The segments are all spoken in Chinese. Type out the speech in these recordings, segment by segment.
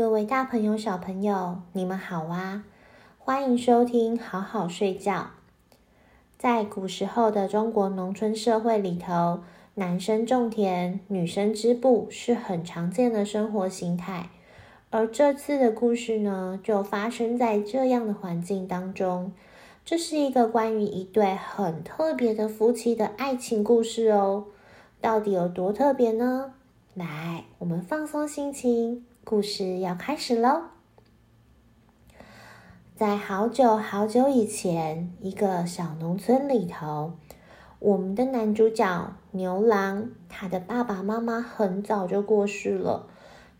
各位大朋友、小朋友，你们好啊！欢迎收听好好睡觉。在古时候的中国农村社会里头，男生种田，女生织布是很常见的生活形态。而这次的故事呢，就发生在这样的环境当中。这是一个关于一对很特别的夫妻的爱情故事哦。到底有多特别呢？来，我们放松心情，故事要开始喽。在好久好久以前，一个小农村里头，我们的男主角牛郎，他的爸爸妈妈很早就过世了，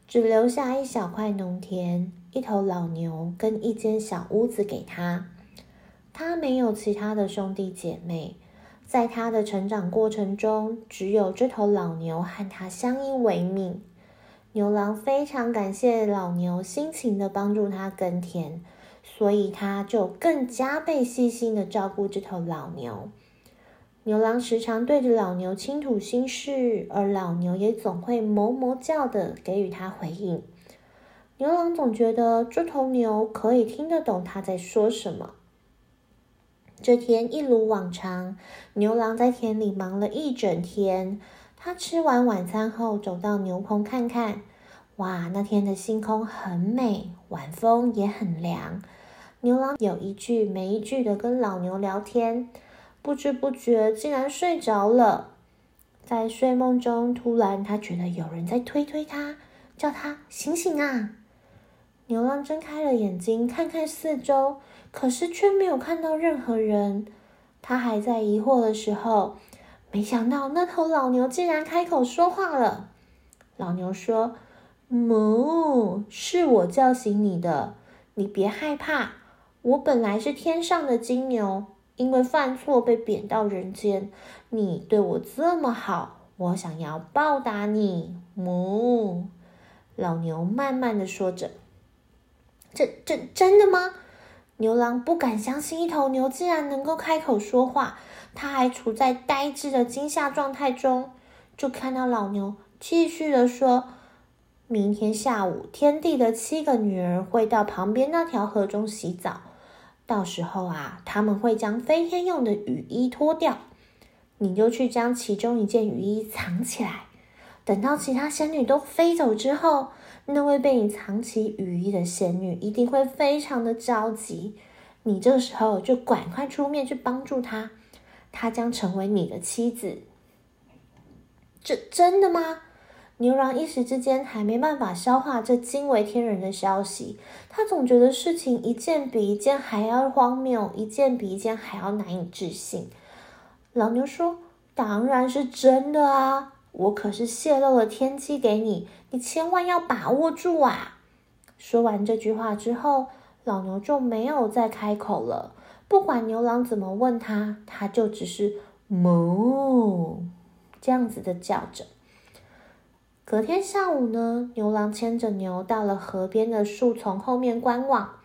只留下一小块农田、一头老牛跟一间小屋子给他。他没有其他的兄弟姐妹。在他的成长过程中，只有这头老牛和他相依为命。牛郎非常感谢老牛辛勤的帮助他耕田，所以他就更加倍细心的照顾这头老牛。牛郎时常对着老牛倾吐心事，而老牛也总会哞哞叫的给予他回应。牛郎总觉得这头牛可以听得懂他在说什么。这天一如往常，牛郎在田里忙了一整天。他吃完晚餐后，走到牛棚看看。哇，那天的星空很美，晚风也很凉。牛郎有一句没一句的跟老牛聊天，不知不觉竟然睡着了。在睡梦中，突然他觉得有人在推推他，叫他醒醒啊！牛郎睁开了眼睛，看看四周。可是却没有看到任何人。他还在疑惑的时候，没想到那头老牛竟然开口说话了。老牛说：“哞，是我叫醒你的，你别害怕。我本来是天上的金牛，因为犯错被贬到人间。你对我这么好，我想要报答你。”哞，老牛慢慢的说着：“这、这真的吗？”牛郎不敢相信，一头牛竟然能够开口说话。他还处在呆滞的惊吓状态中，就看到老牛继续的说：“明天下午，天帝的七个女儿会到旁边那条河中洗澡。到时候啊，他们会将飞天用的雨衣脱掉，你就去将其中一件雨衣藏起来。等到其他仙女都飞走之后。”那位被你藏起雨衣的仙女一定会非常的着急，你这时候就赶快出面去帮助她，她将成为你的妻子。这真的吗？牛郎一时之间还没办法消化这惊为天人的消息，他总觉得事情一件比一件还要荒谬，一件比一件还要难以置信。老牛说：“当然是真的啊。”我可是泄露了天机给你，你千万要把握住啊！说完这句话之后，老牛就没有再开口了。不管牛郎怎么问他，他就只是哞这样子的叫着。隔天下午呢，牛郎牵着牛到了河边的树丛后面观望。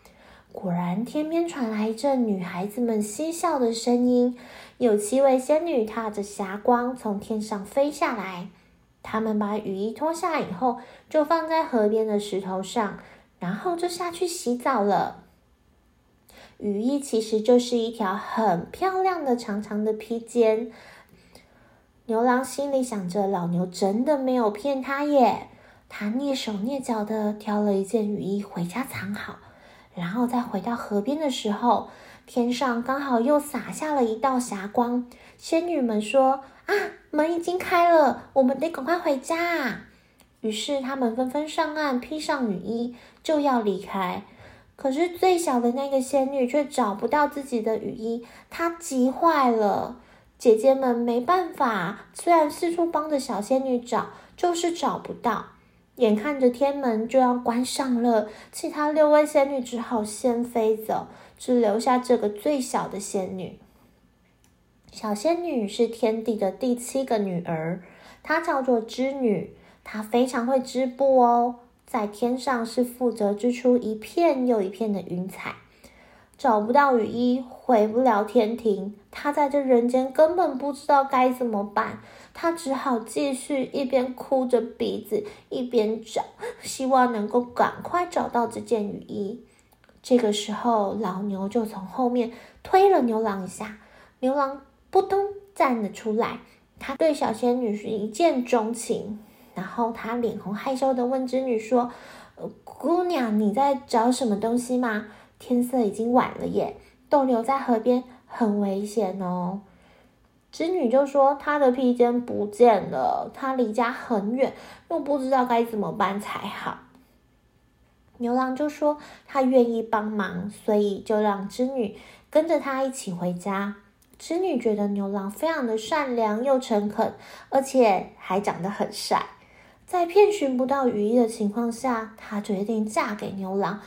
果然，天边传来一阵女孩子们嬉笑的声音。有七位仙女踏着霞光从天上飞下来。她们把雨衣脱下以后，就放在河边的石头上，然后就下去洗澡了。雨衣其实就是一条很漂亮的长长的披肩。牛郎心里想着：老牛真的没有骗他耶。他蹑手蹑脚的挑了一件雨衣回家藏好。然后再回到河边的时候，天上刚好又洒下了一道霞光。仙女们说：“啊，门已经开了，我们得赶快回家啊！”于是他们纷纷上岸，披上雨衣，就要离开。可是最小的那个仙女却找不到自己的雨衣，她急坏了。姐姐们没办法，虽然四处帮着小仙女找，就是找不到。眼看着天门就要关上了，其他六位仙女只好先飞走，只留下这个最小的仙女。小仙女是天帝的第七个女儿，她叫做织女，她非常会织布哦，在天上是负责织出一片又一片的云彩。找不到雨衣，回不了天庭，他在这人间根本不知道该怎么办。他只好继续一边哭着鼻子，一边找，希望能够赶快找到这件雨衣。这个时候，老牛就从后面推了牛郎一下，牛郎扑通站了出来。他对小仙女是一见钟情，然后他脸红害羞地问织女说：“呃，姑娘，你在找什么东西吗？天色已经晚了耶，逗留在河边很危险哦。”织女就说：“她的披肩不见了，她离家很远，又不知道该怎么办才好。”牛郎就说：“他愿意帮忙，所以就让织女跟着他一起回家。”织女觉得牛郎非常的善良又诚恳，而且还长得很帅。在遍寻不到雨衣的情况下，她决定嫁给牛郎。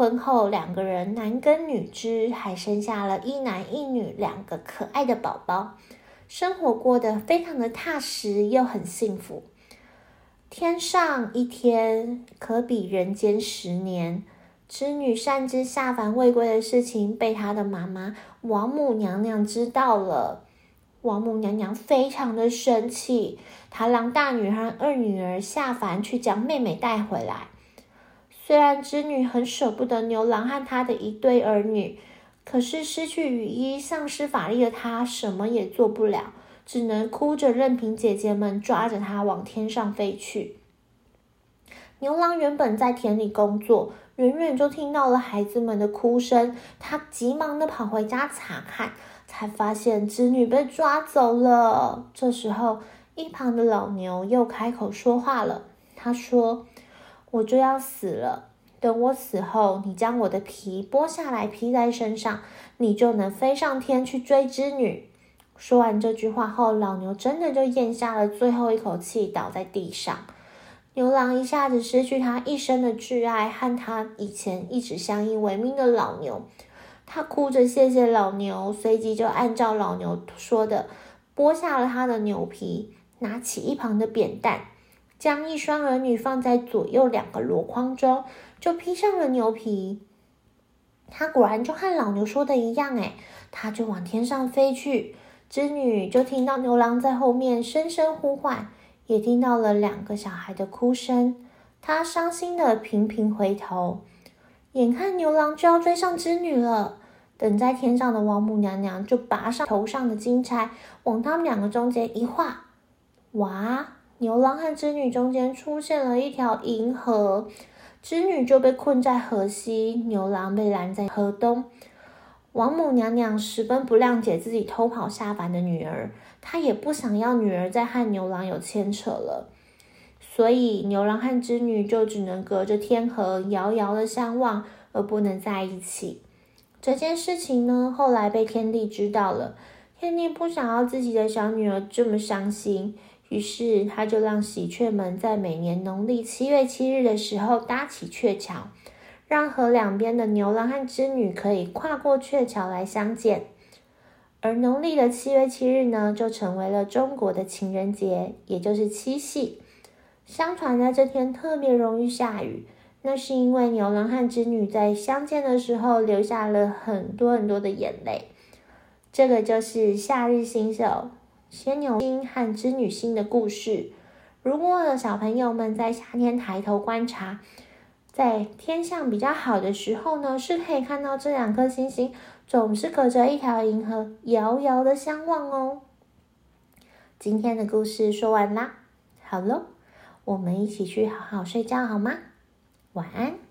婚后，两个人男耕女织，还生下了一男一女两个可爱的宝宝，生活过得非常的踏实又很幸福。天上一天，可比人间十年。织女擅自下凡未归的事情被她的妈妈王母娘娘知道了，王母娘娘非常的生气，她让大女儿和二女儿下凡去将妹妹带回来。虽然织女很舍不得牛郎和他的一对儿女，可是失去雨衣、丧失法力的她什么也做不了，只能哭着任凭姐姐们抓着她往天上飞去。牛郎原本在田里工作。远远就听到了孩子们的哭声，他急忙的跑回家查看，才发现织女被抓走了。这时候，一旁的老牛又开口说话了，他说：“我就要死了，等我死后，你将我的皮剥下来披在身上，你就能飞上天去追织女。”说完这句话后，老牛真的就咽下了最后一口气，倒在地上。牛郎一下子失去他一生的挚爱和他以前一直相依为命的老牛，他哭着谢谢老牛，随即就按照老牛说的剥下了他的牛皮，拿起一旁的扁担，将一双儿女放在左右两个箩筐中，就披上了牛皮。他果然就和老牛说的一样，诶，他就往天上飞去。织女就听到牛郎在后面声声呼唤。也听到了两个小孩的哭声，他伤心的频频回头，眼看牛郎就要追上织女了。等在天上的王母娘娘就拔上头上的金钗，往他们两个中间一画，哇！牛郎和织女中间出现了一条银河，织女就被困在河西，牛郎被拦在河东。王母娘娘十分不谅解自己偷跑下凡的女儿，她也不想要女儿再和牛郎有牵扯了，所以牛郎和织女就只能隔着天河遥遥的相望，而不能在一起。这件事情呢，后来被天帝知道了，天帝不想要自己的小女儿这么伤心，于是他就让喜鹊们在每年农历七月七日的时候搭起鹊桥。让河两边的牛郎和织女可以跨过鹊桥来相见，而农历的七月七日呢，就成为了中国的情人节，也就是七夕。相传在这天特别容易下雨，那是因为牛郎和织女在相见的时候流下了很多很多的眼泪。这个就是夏日星宿、牵牛星和织女星的故事。如果小朋友们在夏天抬头观察，在天象比较好的时候呢，是可以看到这两颗星星总是隔着一条银河遥遥的相望哦。今天的故事说完啦，好喽，我们一起去好好睡觉好吗？晚安。